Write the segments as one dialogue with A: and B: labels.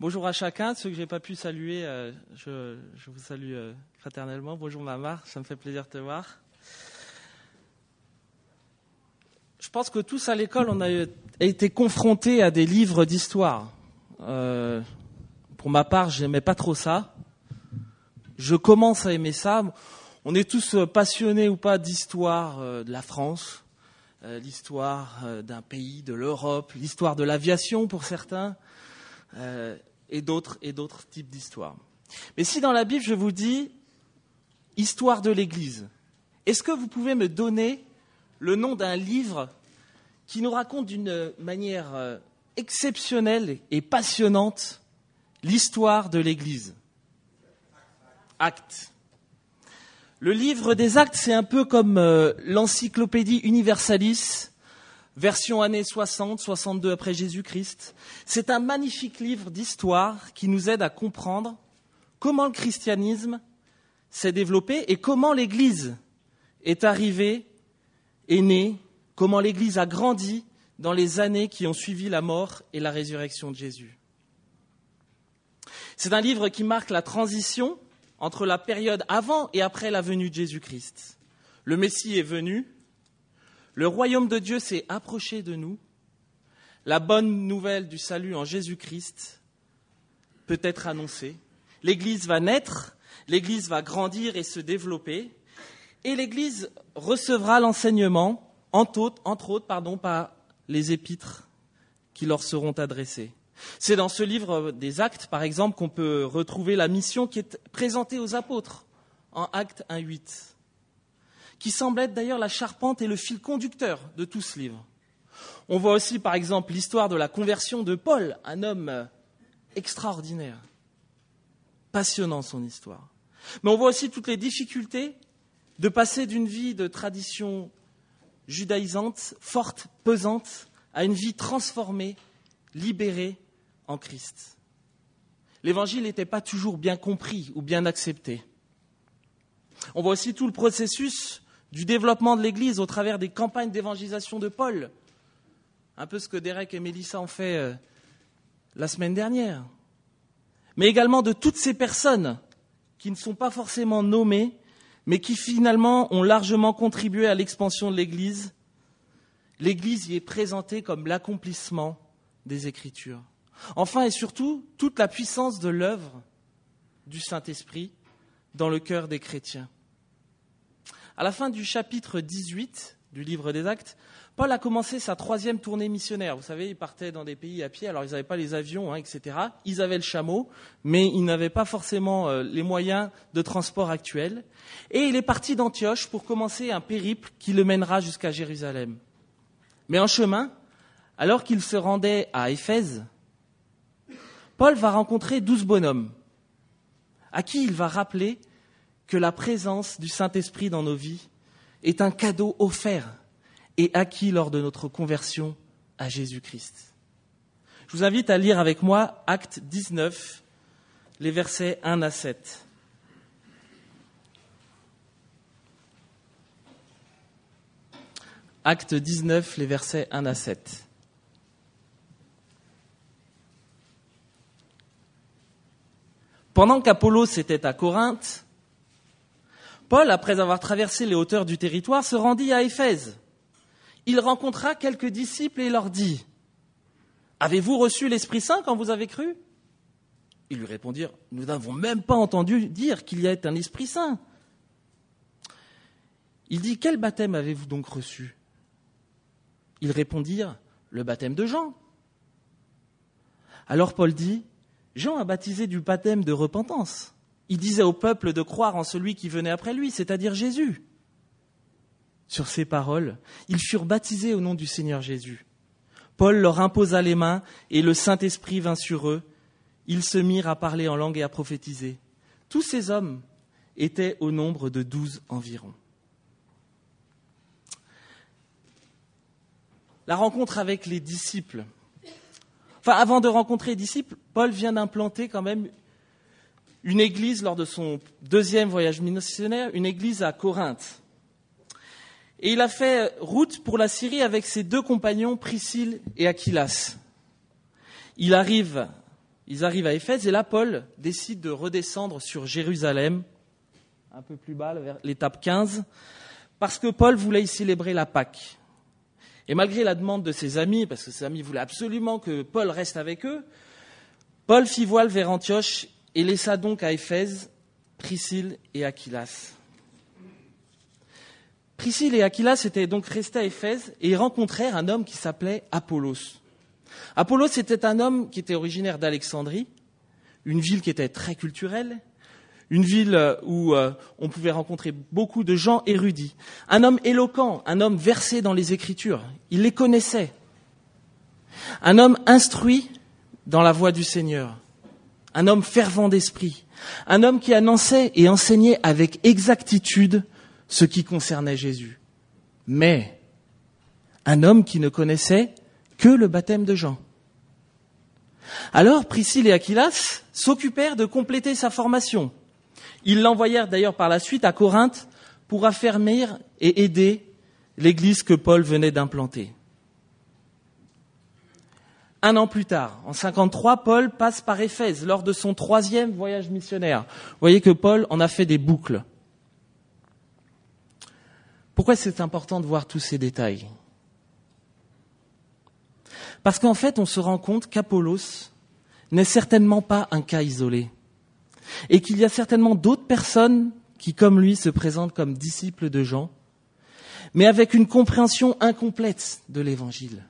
A: Bonjour à chacun. Ceux que je n'ai pas pu saluer, euh, je, vous salue euh, fraternellement. Bonjour Mamar, ça me fait plaisir de te voir. Je pense que tous à l'école, on a été confrontés à des livres d'histoire. Euh, pour ma part, je n'aimais pas trop ça. Je commence à aimer ça. On est tous passionnés ou pas d'histoire de la France, l'histoire d'un pays, de l'Europe, l'histoire de l'aviation pour certains. Euh, et d'autres et d'autres types d'histoires. Mais si dans la Bible je vous dis histoire de l'Église, est-ce que vous pouvez me donner le nom d'un livre qui nous raconte d'une manière euh, exceptionnelle et passionnante l'histoire de l'Église? Actes. Le livre des actes, c'est un peu comme euh, l'encyclopédie Universalis version années 60, 62 après Jésus-Christ. C'est un magnifique livre d'histoire qui nous aide à comprendre comment le christianisme s'est développé et comment l'Église est arrivée, est née, comment l'Église a grandi dans les années qui ont suivi la mort et la résurrection de Jésus. C'est un livre qui marque la transition entre la période avant et après la venue de Jésus-Christ. Le Messie est venu, le royaume de Dieu s'est approché de nous. La bonne nouvelle du salut en Jésus-Christ peut être annoncée. L'Église va naître, l'Église va grandir et se développer, et l'Église recevra l'enseignement, entre autres, pardon, par les épîtres qui leur seront adressées. C'est dans ce livre des Actes, par exemple, qu'on peut retrouver la mission qui est présentée aux apôtres en Actes 1.8 qui semble être d'ailleurs la charpente et le fil conducteur de tout ce livre. On voit aussi, par exemple, l'histoire de la conversion de Paul, un homme euh, extraordinaire, passionnant son histoire. Mais on voit aussi toutes les difficultés de passer d'une vie de tradition judaïsante, forte, pesante, à une vie transformée, libérée en Christ. L'évangile n'était pas toujours bien compris ou bien accepté. On voit aussi tout le processus du développement de l'Église au travers des campagnes d'évangélisation de Paul. Un peu ce que Derek et Mélissa ont fait euh, la semaine dernière. Mais également de toutes ces personnes qui ne sont pas forcément nommées, mais qui finalement ont largement contribué à l'expansion de l'Église. L'Église y est présentée comme l'accomplissement des Écritures. Enfin et surtout, toute la puissance de l'œuvre du Saint-Esprit dans le cœur des chrétiens. À la fin du chapitre 18 du livre des Actes, Paul a commencé sa troisième tournée missionnaire. Vous savez, il partait dans des pays à pied, alors ils n'avaient pas les avions, hein, etc. Ils avaient le chameau, mais ils n'avaient pas forcément euh, les moyens de transport actuels. Et il est parti d'Antioche pour commencer un périple qui le mènera jusqu'à Jérusalem. Mais en chemin, alors qu'il se rendait à Éphèse, Paul va rencontrer douze bonhommes, à qui il va rappeler que la présence du Saint-Esprit dans nos vies est un cadeau offert et acquis lors de notre conversion à Jésus-Christ. Je vous invite à lire avec moi Acte 19, les versets 1 à 7. Acte 19, les versets 1 à 7. Pendant qu'Apollos était à Corinthe, Paul, après avoir traversé les hauteurs du territoire, se rendit à Éphèse. Il rencontra quelques disciples et leur dit Avez-vous reçu l'Esprit Saint quand vous avez cru? Ils lui répondirent Nous n'avons même pas entendu dire qu'il y ait un Esprit Saint. Il dit Quel baptême avez-vous donc reçu? Ils répondirent Le baptême de Jean. Alors Paul dit Jean a baptisé du baptême de repentance. Il disait au peuple de croire en celui qui venait après lui, c'est-à-dire Jésus. Sur ces paroles, ils furent baptisés au nom du Seigneur Jésus. Paul leur imposa les mains et le Saint-Esprit vint sur eux. Ils se mirent à parler en langue et à prophétiser. Tous ces hommes étaient au nombre de douze environ. La rencontre avec les disciples. Enfin, avant de rencontrer les disciples, Paul vient d'implanter quand même une église lors de son deuxième voyage missionnaire, une église à Corinthe. Et il a fait route pour la Syrie avec ses deux compagnons, Priscille et Aquilas. Ils arrivent à Éphèse et là, Paul décide de redescendre sur Jérusalem, un peu plus bas, vers l'étape 15, parce que Paul voulait y célébrer la Pâque. Et malgré la demande de ses amis, parce que ses amis voulaient absolument que Paul reste avec eux, Paul fit voile vers Antioche et laissa donc à Éphèse Priscille et Aquilas. Priscille et Aquilas étaient donc restés à Éphèse et rencontrèrent un homme qui s'appelait Apollos. Apollos était un homme qui était originaire d'Alexandrie, une ville qui était très culturelle, une ville où euh, on pouvait rencontrer beaucoup de gens érudits. Un homme éloquent, un homme versé dans les Écritures, il les connaissait. Un homme instruit dans la voie du Seigneur, un homme fervent d'esprit, un homme qui annonçait et enseignait avec exactitude ce qui concernait Jésus. Mais un homme qui ne connaissait que le baptême de Jean. Alors Priscille et Aquilas s'occupèrent de compléter sa formation. Ils l'envoyèrent d'ailleurs par la suite à Corinthe pour affermir et aider l'église que Paul venait d'implanter. Un an plus tard, en 53, Paul passe par Éphèse lors de son troisième voyage missionnaire. Vous voyez que Paul en a fait des boucles. Pourquoi c'est important de voir tous ces détails? Parce qu'en fait, on se rend compte qu'Apollos n'est certainement pas un cas isolé et qu'il y a certainement d'autres personnes qui, comme lui, se présentent comme disciples de Jean, mais avec une compréhension incomplète de l'Évangile.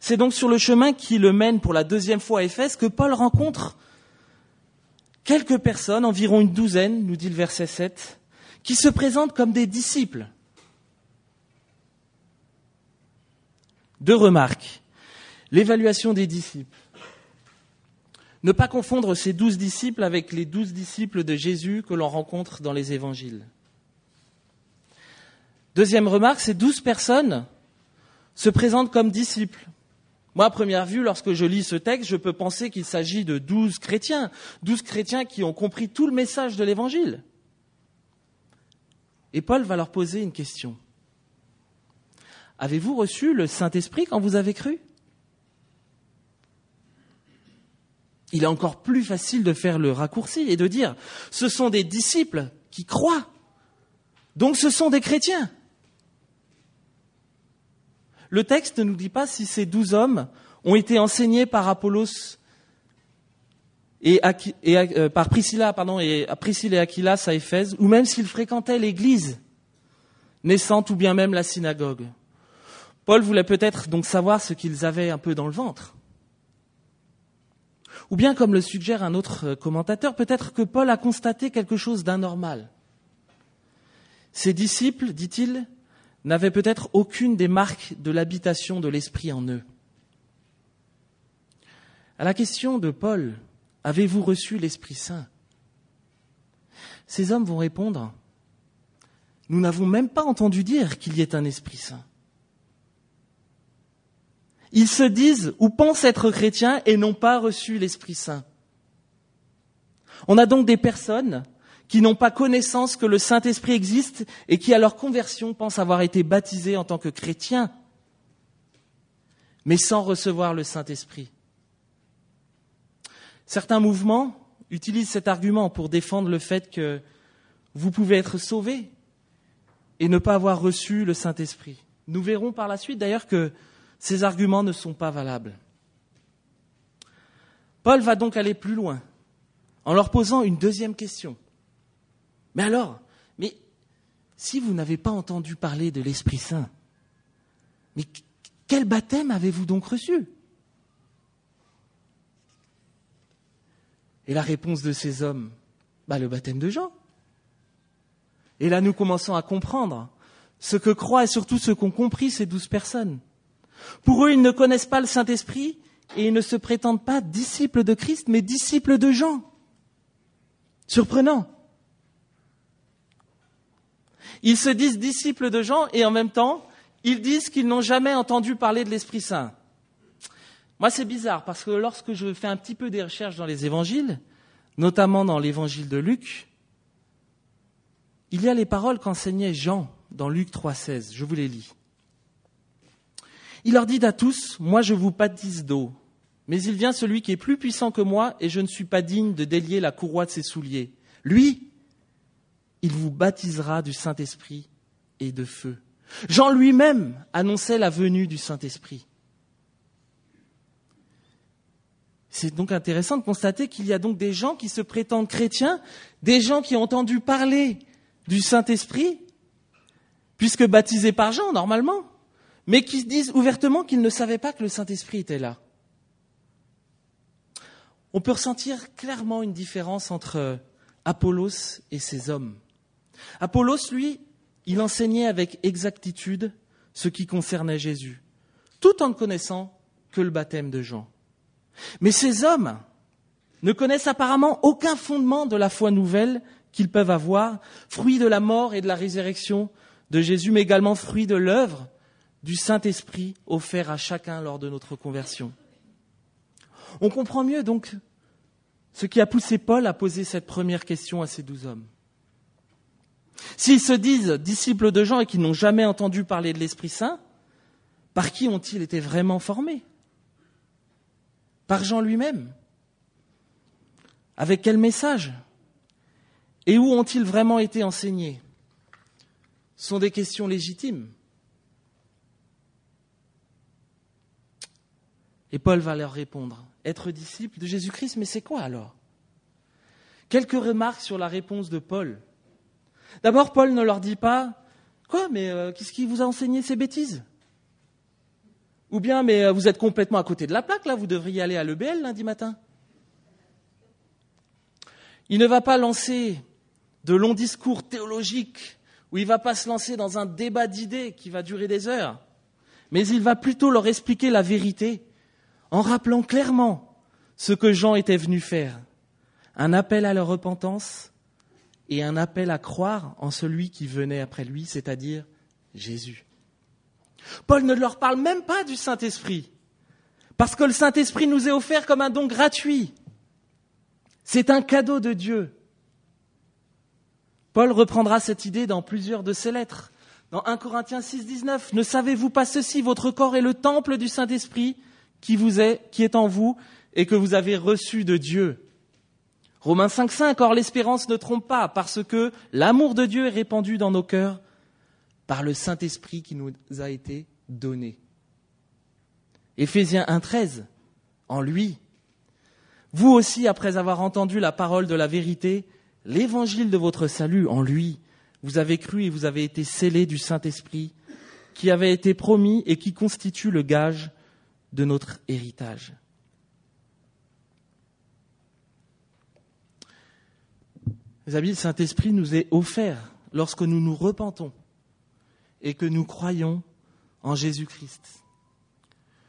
A: C'est donc sur le chemin qui le mène pour la deuxième fois à Éphèse que Paul rencontre quelques personnes, environ une douzaine, nous dit le verset 7, qui se présentent comme des disciples. Deux remarques. L'évaluation des disciples. Ne pas confondre ces douze disciples avec les douze disciples de Jésus que l'on rencontre dans les évangiles. Deuxième remarque, ces douze personnes se présentent comme disciples. Moi, à première vue, lorsque je lis ce texte, je peux penser qu'il s'agit de douze chrétiens, douze chrétiens qui ont compris tout le message de l'évangile. Et Paul va leur poser une question. Avez-vous reçu le Saint-Esprit quand vous avez cru? Il est encore plus facile de faire le raccourci et de dire, ce sont des disciples qui croient. Donc ce sont des chrétiens. Le texte ne nous dit pas si ces douze hommes ont été enseignés par Apollos et, euh, par Priscilla, pardon, et Priscilla et à Éphèse, ou même s'ils fréquentaient l'église naissante ou bien même la synagogue. Paul voulait peut-être donc savoir ce qu'ils avaient un peu dans le ventre. Ou bien, comme le suggère un autre euh, commentateur, peut-être que Paul a constaté quelque chose d'anormal. Ses disciples, dit-il, n'avaient peut-être aucune des marques de l'habitation de l'Esprit en eux. À la question de Paul, avez-vous reçu l'Esprit Saint? Ces hommes vont répondre, nous n'avons même pas entendu dire qu'il y ait un Esprit Saint. Ils se disent ou pensent être chrétiens et n'ont pas reçu l'Esprit Saint. On a donc des personnes qui n'ont pas connaissance que le Saint-Esprit existe et qui, à leur conversion, pensent avoir été baptisés en tant que chrétiens, mais sans recevoir le Saint-Esprit. Certains mouvements utilisent cet argument pour défendre le fait que vous pouvez être sauvés et ne pas avoir reçu le Saint-Esprit. Nous verrons par la suite d'ailleurs que ces arguments ne sont pas valables. Paul va donc aller plus loin en leur posant une deuxième question. Mais alors, mais si vous n'avez pas entendu parler de l'Esprit Saint, mais quel baptême avez-vous donc reçu? Et la réponse de ces hommes, bah, le baptême de Jean. Et là, nous commençons à comprendre ce que croient et surtout ce qu'ont compris ces douze personnes. Pour eux, ils ne connaissent pas le Saint-Esprit et ils ne se prétendent pas disciples de Christ, mais disciples de Jean. Surprenant. Ils se disent disciples de Jean et en même temps, ils disent qu'ils n'ont jamais entendu parler de l'Esprit Saint. Moi, c'est bizarre parce que lorsque je fais un petit peu des recherches dans les évangiles, notamment dans l'évangile de Luc, il y a les paroles qu'enseignait Jean dans Luc 3,16. Je vous les lis. Il leur dit à tous, moi je vous baptise d'eau, mais il vient celui qui est plus puissant que moi, et je ne suis pas digne de délier la courroie de ses souliers. Lui, il vous baptisera du Saint-Esprit et de feu. Jean lui-même annonçait la venue du Saint-Esprit. C'est donc intéressant de constater qu'il y a donc des gens qui se prétendent chrétiens, des gens qui ont entendu parler du Saint-Esprit, puisque baptisés par Jean normalement, mais qui disent ouvertement qu'ils ne savaient pas que le Saint-Esprit était là. On peut ressentir clairement une différence entre Apollos et ses hommes. Apollos, lui, il enseignait avec exactitude ce qui concernait Jésus, tout en ne connaissant que le baptême de Jean. Mais ces hommes ne connaissent apparemment aucun fondement de la foi nouvelle qu'ils peuvent avoir, fruit de la mort et de la résurrection de Jésus, mais également fruit de l'œuvre du Saint-Esprit offert à chacun lors de notre conversion. On comprend mieux donc ce qui a poussé Paul à poser cette première question à ces douze hommes. S'ils se disent disciples de Jean et qu'ils n'ont jamais entendu parler de l'Esprit Saint, par qui ont-ils été vraiment formés? Par Jean lui-même? Avec quel message? Et où ont-ils vraiment été enseignés? Ce sont des questions légitimes. Et Paul va leur répondre. Être disciple de Jésus-Christ, mais c'est quoi alors? Quelques remarques sur la réponse de Paul. D'abord, Paul ne leur dit pas Quoi, mais euh, qu'est-ce qui vous a enseigné ces bêtises? Ou bien, mais euh, vous êtes complètement à côté de la plaque, là, vous devriez aller à l'EBL lundi matin. Il ne va pas lancer de longs discours théologiques où il ne va pas se lancer dans un débat d'idées qui va durer des heures, mais il va plutôt leur expliquer la vérité en rappelant clairement ce que Jean était venu faire. Un appel à la repentance et un appel à croire en celui qui venait après lui, c'est-à-dire Jésus. Paul ne leur parle même pas du Saint-Esprit, parce que le Saint-Esprit nous est offert comme un don gratuit. C'est un cadeau de Dieu. Paul reprendra cette idée dans plusieurs de ses lettres. Dans 1 Corinthiens 6, 19, ne savez-vous pas ceci, votre corps est le temple du Saint-Esprit qui vous est, qui est en vous et que vous avez reçu de Dieu? Romains 5, 5, or l'espérance ne trompe pas parce que l'amour de Dieu est répandu dans nos cœurs par le Saint-Esprit qui nous a été donné. Éphésiens 1, 13, en lui, vous aussi, après avoir entendu la parole de la vérité, l'évangile de votre salut, en lui, vous avez cru et vous avez été scellés du Saint-Esprit qui avait été promis et qui constitue le gage de notre héritage. Les amis, le Saint-Esprit nous est offert lorsque nous nous repentons et que nous croyons en Jésus-Christ,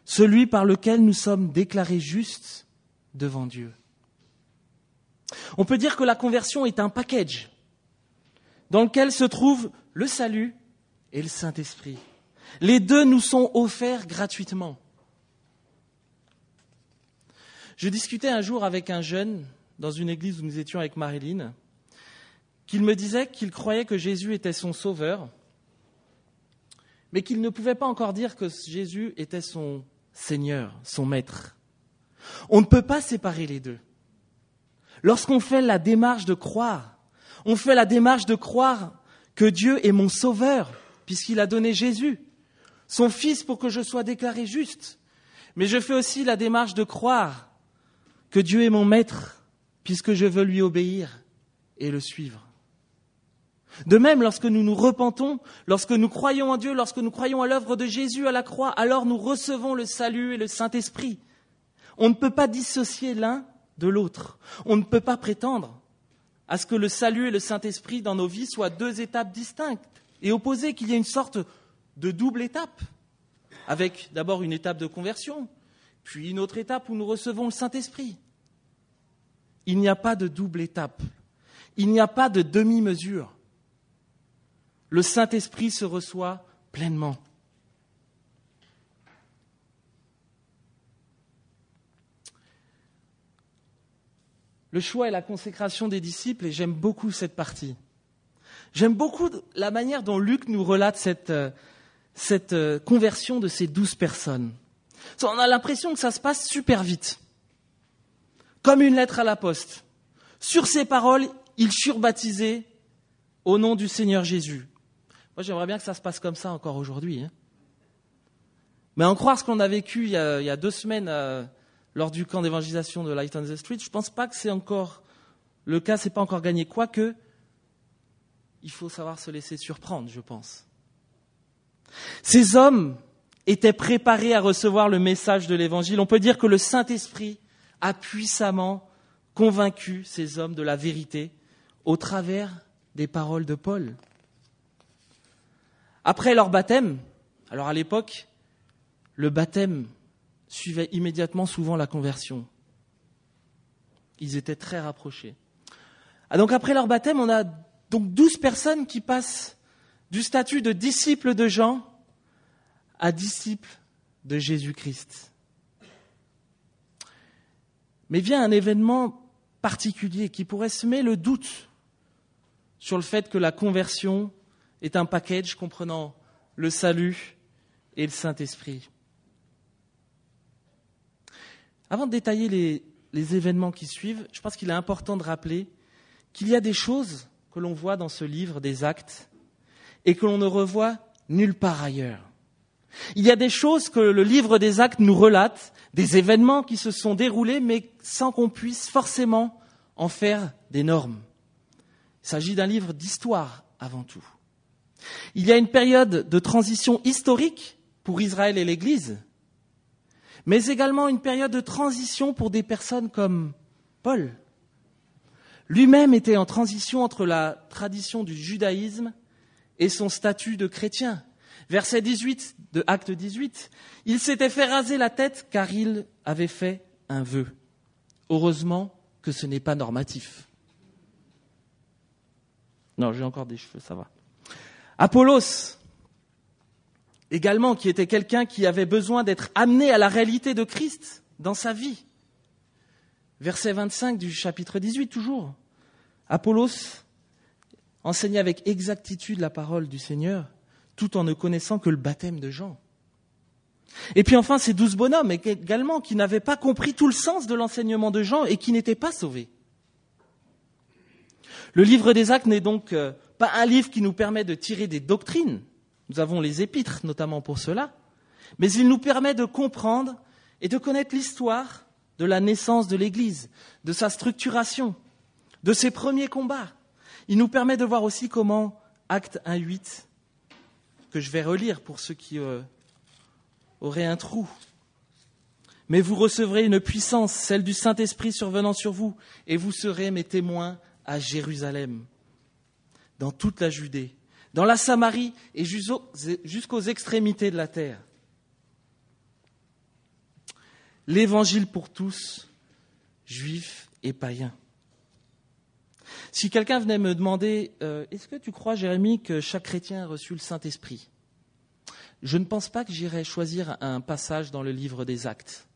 A: celui par lequel nous sommes déclarés justes devant Dieu. On peut dire que la conversion est un package dans lequel se trouve le salut et le Saint-Esprit. Les deux nous sont offerts gratuitement. Je discutais un jour avec un jeune dans une église où nous étions avec Marilyn, qu'il me disait qu'il croyait que Jésus était son sauveur, mais qu'il ne pouvait pas encore dire que Jésus était son Seigneur, son Maître. On ne peut pas séparer les deux. Lorsqu'on fait la démarche de croire, on fait la démarche de croire que Dieu est mon sauveur, puisqu'il a donné Jésus, son Fils pour que je sois déclaré juste. Mais je fais aussi la démarche de croire que Dieu est mon maître, puisque je veux lui obéir et le suivre. De même, lorsque nous nous repentons, lorsque nous croyons en Dieu, lorsque nous croyons à l'œuvre de Jésus à la croix, alors nous recevons le salut et le Saint-Esprit. On ne peut pas dissocier l'un de l'autre. On ne peut pas prétendre à ce que le salut et le Saint-Esprit dans nos vies soient deux étapes distinctes et opposées, qu'il y ait une sorte de double étape, avec d'abord une étape de conversion, puis une autre étape où nous recevons le Saint-Esprit. Il n'y a pas de double étape. Il n'y a pas de demi-mesure. Le Saint-Esprit se reçoit pleinement. Le choix et la consécration des disciples, et j'aime beaucoup cette partie. J'aime beaucoup la manière dont Luc nous relate cette, euh, cette euh, conversion de ces douze personnes. On a l'impression que ça se passe super vite, comme une lettre à la poste. Sur ces paroles, il surbaptisait au nom du Seigneur Jésus. J'aimerais bien que ça se passe comme ça encore aujourd'hui. Hein. Mais en croire ce qu'on a vécu il y a, deux semaines euh, lors du camp d'évangélisation de Light on the Street, je ne pense pas que c'est encore le cas, c'est pas encore gagné. Quoique, il faut savoir se laisser surprendre, je pense. Ces hommes étaient préparés à recevoir le message de l'Évangile. On peut dire que le Saint-Esprit a puissamment convaincu ces hommes de la vérité au travers des paroles de Paul. Après leur baptême, alors à l'époque, le baptême suivait immédiatement souvent la conversion. Ils étaient très rapprochés. Ah, donc après leur baptême, on a donc douze personnes qui passent du statut de disciples de Jean à disciples de Jésus-Christ. Mais vient un événement particulier qui pourrait semer le doute sur le fait que la conversion est un package comprenant le salut et le Saint-Esprit. Avant de détailler les, les événements qui suivent, je pense qu'il est important de rappeler qu'il y a des choses que l'on voit dans ce livre des actes et que l'on ne revoit nulle part ailleurs. Il y a des choses que le livre des actes nous relate, des événements qui se sont déroulés, mais sans qu'on puisse forcément en faire des normes. Il s'agit d'un livre d'histoire avant tout. Il y a une période de transition historique pour Israël et l'Église, mais également une période de transition pour des personnes comme Paul. Lui-même était en transition entre la tradition du judaïsme et son statut de chrétien. Verset 18 de Acte 18, il s'était fait raser la tête car il avait fait un vœu. Heureusement que ce n'est pas normatif. Non, j'ai encore des cheveux, ça va. Apollos, également, qui était quelqu'un qui avait besoin d'être amené à la réalité de Christ dans sa vie. Verset 25 du chapitre 18, toujours. Apollos enseignait avec exactitude la parole du Seigneur, tout en ne connaissant que le baptême de Jean. Et puis enfin, ces douze bonhommes également qui n'avaient pas compris tout le sens de l'enseignement de Jean et qui n'étaient pas sauvés. Le livre des actes n'est donc euh, pas un livre qui nous permet de tirer des doctrines. Nous avons les épîtres notamment pour cela. Mais il nous permet de comprendre et de connaître l'histoire de la naissance de l'Église, de sa structuration, de ses premiers combats. Il nous permet de voir aussi comment Acte 1.8, que je vais relire pour ceux qui euh, auraient un trou, mais vous recevrez une puissance, celle du Saint-Esprit survenant sur vous, et vous serez mes témoins à Jérusalem, dans toute la Judée, dans la Samarie et jusqu'aux extrémités de la terre. L'évangile pour tous, juifs et païens. Si quelqu'un venait me demander, euh, est-ce que tu crois, Jérémie, que chaque chrétien a reçu le Saint-Esprit? Je ne pense pas que j'irais choisir un passage dans le livre des actes.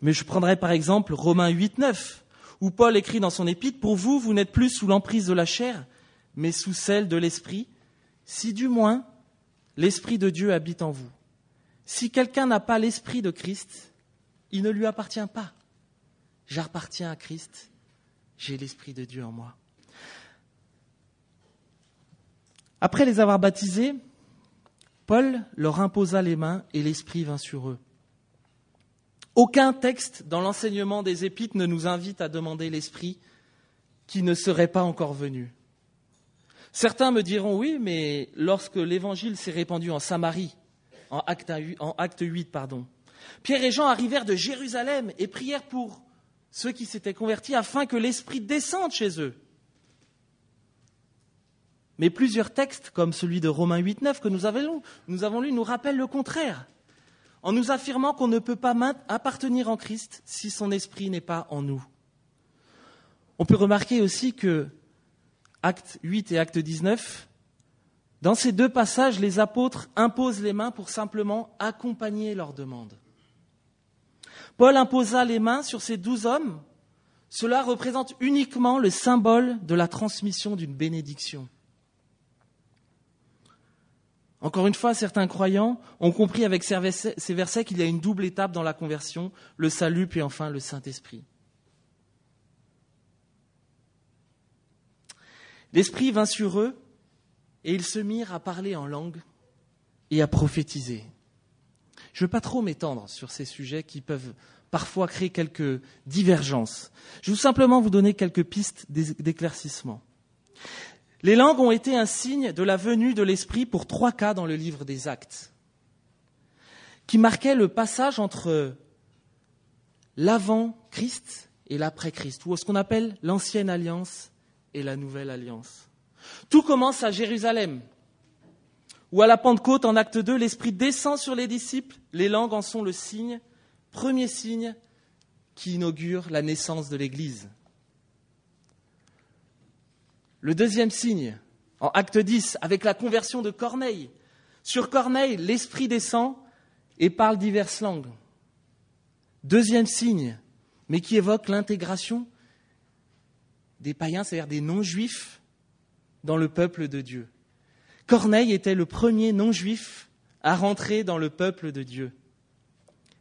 A: Mais je prendrais par exemple Romains 8, 9, où Paul écrit dans son épître, Pour vous, vous n'êtes plus sous l'emprise de la chair, mais sous celle de l'Esprit, si du moins l'Esprit de Dieu habite en vous. Si quelqu'un n'a pas l'Esprit de Christ, il ne lui appartient pas. J'appartiens à Christ, j'ai l'Esprit de Dieu en moi. Après les avoir baptisés, Paul leur imposa les mains et l'Esprit vint sur eux. Aucun texte dans l'enseignement des Épîtres ne nous invite à demander l'Esprit qui ne serait pas encore venu. Certains me diront oui, mais lorsque l'Évangile s'est répandu en Samarie, en acte, 8, pardon, Pierre et Jean arrivèrent de Jérusalem et prièrent pour ceux qui s'étaient convertis afin que l'Esprit descende chez eux. Mais plusieurs textes, comme celui de Romains 8.9 que nous avons, nous avons lu, nous rappellent le contraire, en nous affirmant qu'on ne peut pas appartenir en Christ si son esprit n'est pas en nous. On peut remarquer aussi que Acte 8 et Acte 19, dans ces deux passages, les apôtres imposent les mains pour simplement accompagner leur demande. Paul imposa les mains sur ces douze hommes. Cela représente uniquement le symbole de la transmission d'une bénédiction. Encore une fois, certains croyants ont compris avec ces versets qu'il y a une double étape dans la conversion, le salut puis enfin le Saint-Esprit. L'Esprit vint sur eux et ils se mirent à parler en langue et à prophétiser. Je ne veux pas trop m'étendre sur ces sujets qui peuvent parfois créer quelques divergences. Je veux simplement vous donner quelques pistes d'éclaircissement. Les langues ont été un signe de la venue de l'Esprit pour trois cas dans le livre des Actes, qui marquaient le passage entre l'avant-Christ et l'après-Christ, ou ce qu'on appelle l'ancienne alliance et la nouvelle alliance. Tout commence à Jérusalem, où à la Pentecôte, en acte 2, l'Esprit descend sur les disciples, les langues en sont le signe, premier signe qui inaugure la naissance de l'Église. Le deuxième signe, en acte 10, avec la conversion de Corneille. Sur Corneille, l'Esprit descend et parle diverses langues. Deuxième signe, mais qui évoque l'intégration des païens, c'est-à-dire des non-juifs, dans le peuple de Dieu. Corneille était le premier non-juif à rentrer dans le peuple de Dieu.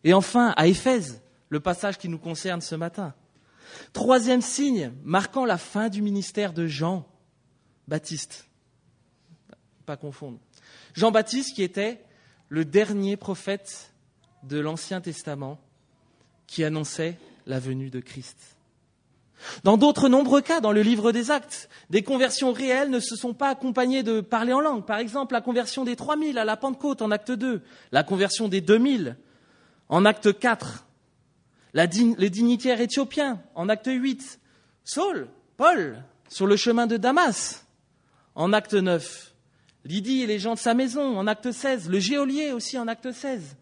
A: Et enfin, à Éphèse, le passage qui nous concerne ce matin. Troisième signe marquant la fin du ministère de Jean Baptiste. Pas confondre. Jean-Baptiste qui était le dernier prophète de l'Ancien Testament qui annonçait la venue de Christ. Dans d'autres nombreux cas, dans le livre des actes, des conversions réelles ne se sont pas accompagnées de parler en langue. Par exemple, la conversion des 3000 à la Pentecôte en acte 2, la conversion des 2000 en acte 4, les dignitaires éthiopiens en acte 8, Saul, Paul, sur le chemin de Damas en acte 9, Lydie et les gens de sa maison en acte 16, le géolier aussi en acte 16.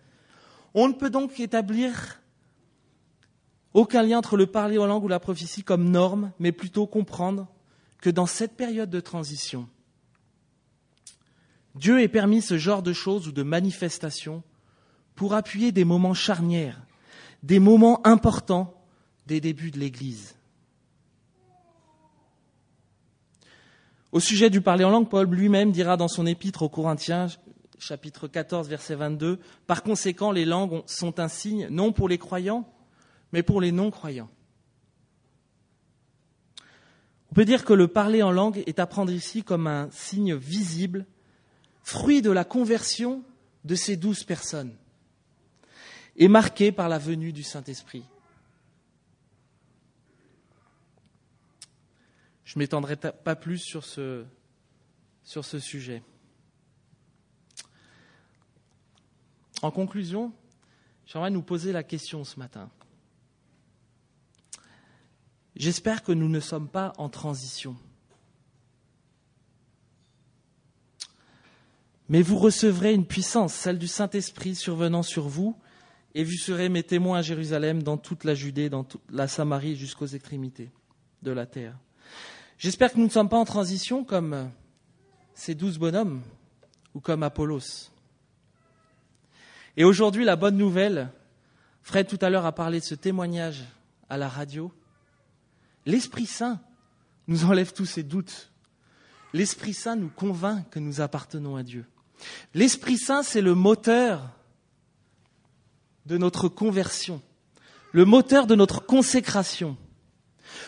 A: On ne peut donc établir aucun lien entre le parler en langue ou la prophétie comme norme, mais plutôt comprendre que dans cette période de transition, Dieu ait permis ce genre de choses ou de manifestations pour appuyer des moments charnières, des moments importants des débuts de l'Église. Au sujet du parler en langue, Paul lui-même dira dans son épître aux Corinthiens, chapitre 14, verset 22, Par conséquent, les langues sont un signe non pour les croyants, mais pour les non-croyants. On peut dire que le parler en langue est à prendre ici comme un signe visible, fruit de la conversion de ces douze personnes, et marqué par la venue du Saint-Esprit. Je ne m'étendrai pas plus sur ce, sur ce sujet. En conclusion, j'aimerais nous poser la question ce matin. J'espère que nous ne sommes pas en transition. Mais vous recevrez une puissance, celle du Saint-Esprit survenant sur vous, et vous serez mes témoins à Jérusalem, dans toute la Judée, dans toute la Samarie, jusqu'aux extrémités de la terre. J'espère que nous ne sommes pas en transition comme ces douze bonhommes ou comme Apollos. Et aujourd'hui, la bonne nouvelle, Fred tout à l'heure a parlé de ce témoignage à la radio, L'Esprit Saint nous enlève tous ces doutes. L'Esprit Saint nous convainc que nous appartenons à Dieu. L'Esprit Saint, c'est le moteur de notre conversion, le moteur de notre consécration.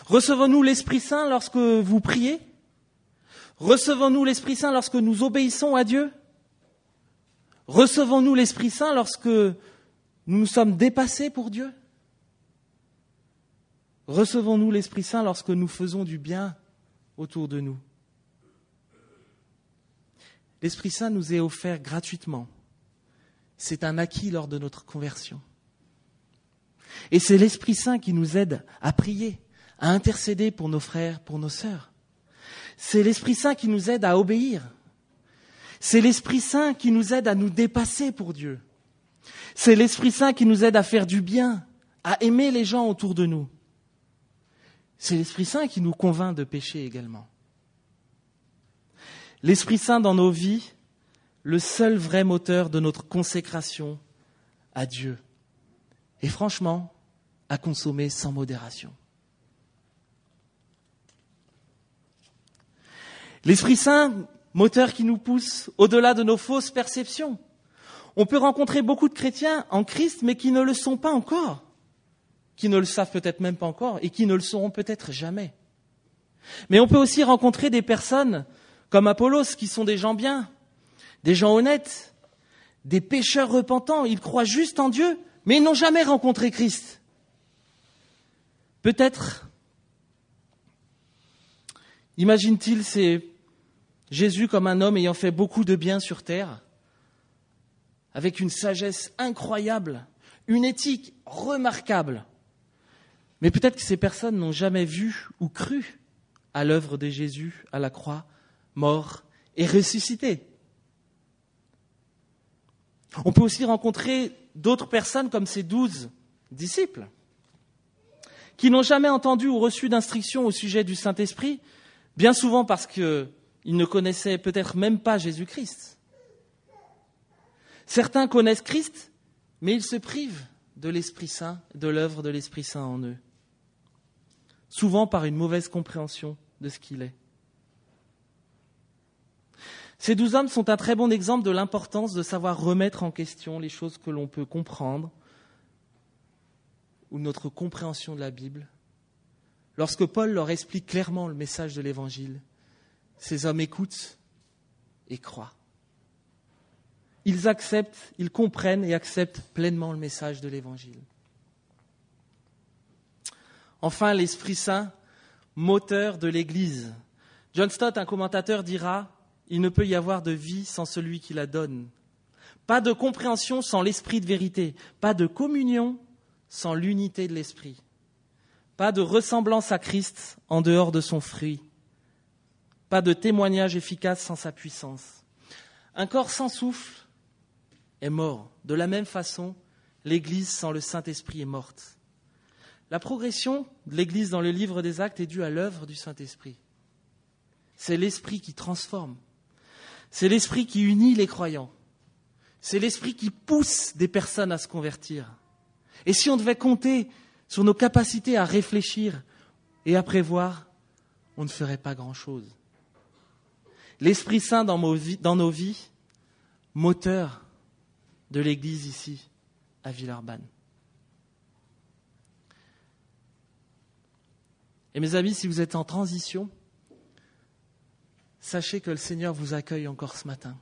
A: Recevons-nous l'Esprit Saint lorsque vous priez? Recevons-nous l'Esprit Saint lorsque nous obéissons à Dieu? Recevons-nous l'Esprit Saint lorsque nous nous sommes dépassés pour Dieu? Recevons-nous l'Esprit Saint lorsque nous faisons du bien autour de nous L'Esprit Saint nous est offert gratuitement. C'est un acquis lors de notre conversion. Et c'est l'Esprit Saint qui nous aide à prier, à intercéder pour nos frères, pour nos sœurs. C'est l'Esprit Saint qui nous aide à obéir. C'est l'Esprit Saint qui nous aide à nous dépasser pour Dieu. C'est l'Esprit Saint qui nous aide à faire du bien, à aimer les gens autour de nous. C'est l'Esprit Saint qui nous convainc de pécher également. L'Esprit Saint dans nos vies, le seul vrai moteur de notre consécration à Dieu. Et franchement, à consommer sans modération. L'Esprit Saint moteur qui nous pousse au-delà de nos fausses perceptions. On peut rencontrer beaucoup de chrétiens en Christ, mais qui ne le sont pas encore, qui ne le savent peut-être même pas encore et qui ne le sauront peut-être jamais. Mais on peut aussi rencontrer des personnes comme Apollos, qui sont des gens bien, des gens honnêtes, des pécheurs repentants. Ils croient juste en Dieu, mais ils n'ont jamais rencontré Christ. Peut-être, imagine-t-il, c'est Jésus comme un homme ayant fait beaucoup de bien sur terre, avec une sagesse incroyable, une éthique remarquable. Mais peut-être que ces personnes n'ont jamais vu ou cru à l'œuvre de Jésus à la croix, mort et ressuscité. On peut aussi rencontrer d'autres personnes comme ces douze disciples, qui n'ont jamais entendu ou reçu d'instruction au sujet du Saint-Esprit, bien souvent parce qu'ils ne connaissaient peut-être même pas Jésus-Christ. Certains connaissent Christ, mais ils se privent de l'Esprit Saint, de l'œuvre de l'Esprit Saint en eux, souvent par une mauvaise compréhension de ce qu'il est. Ces douze hommes sont un très bon exemple de l'importance de savoir remettre en question les choses que l'on peut comprendre ou notre compréhension de la Bible. Lorsque Paul leur explique clairement le message de l'Évangile, ces hommes écoutent et croient. Ils acceptent, ils comprennent et acceptent pleinement le message de l'Évangile. Enfin, l'Esprit Saint, moteur de l'Église. John Stott, un commentateur, dira il ne peut y avoir de vie sans celui qui la donne. Pas de compréhension sans l'esprit de vérité. Pas de communion sans l'unité de l'esprit. Pas de ressemblance à Christ en dehors de son fruit. Pas de témoignage efficace sans sa puissance. Un corps sans souffle est mort. De la même façon, l'Église sans le Saint-Esprit est morte. La progression de l'Église dans le livre des actes est due à l'œuvre du Saint-Esprit. C'est l'Esprit qui transforme. C'est l'esprit qui unit les croyants. C'est l'esprit qui pousse des personnes à se convertir. Et si on devait compter sur nos capacités à réfléchir et à prévoir, on ne ferait pas grand-chose. L'Esprit Saint dans nos, vies, dans nos vies, moteur de l'Église ici, à Villeurbanne. Et mes amis, si vous êtes en transition, sachez que le Seigneur vous accueille encore ce matin.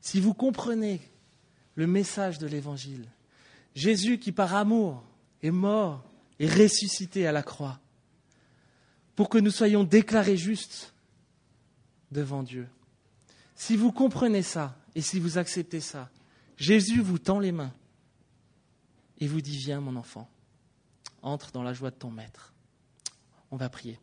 A: Si vous comprenez le message de l'Évangile, Jésus qui par amour est mort et ressuscité à la croix, pour que nous soyons déclarés justes devant Dieu. Si vous comprenez ça et si vous acceptez ça, Jésus vous tend les mains et vous dit, viens mon enfant, entre dans la joie de ton maître. On va prier.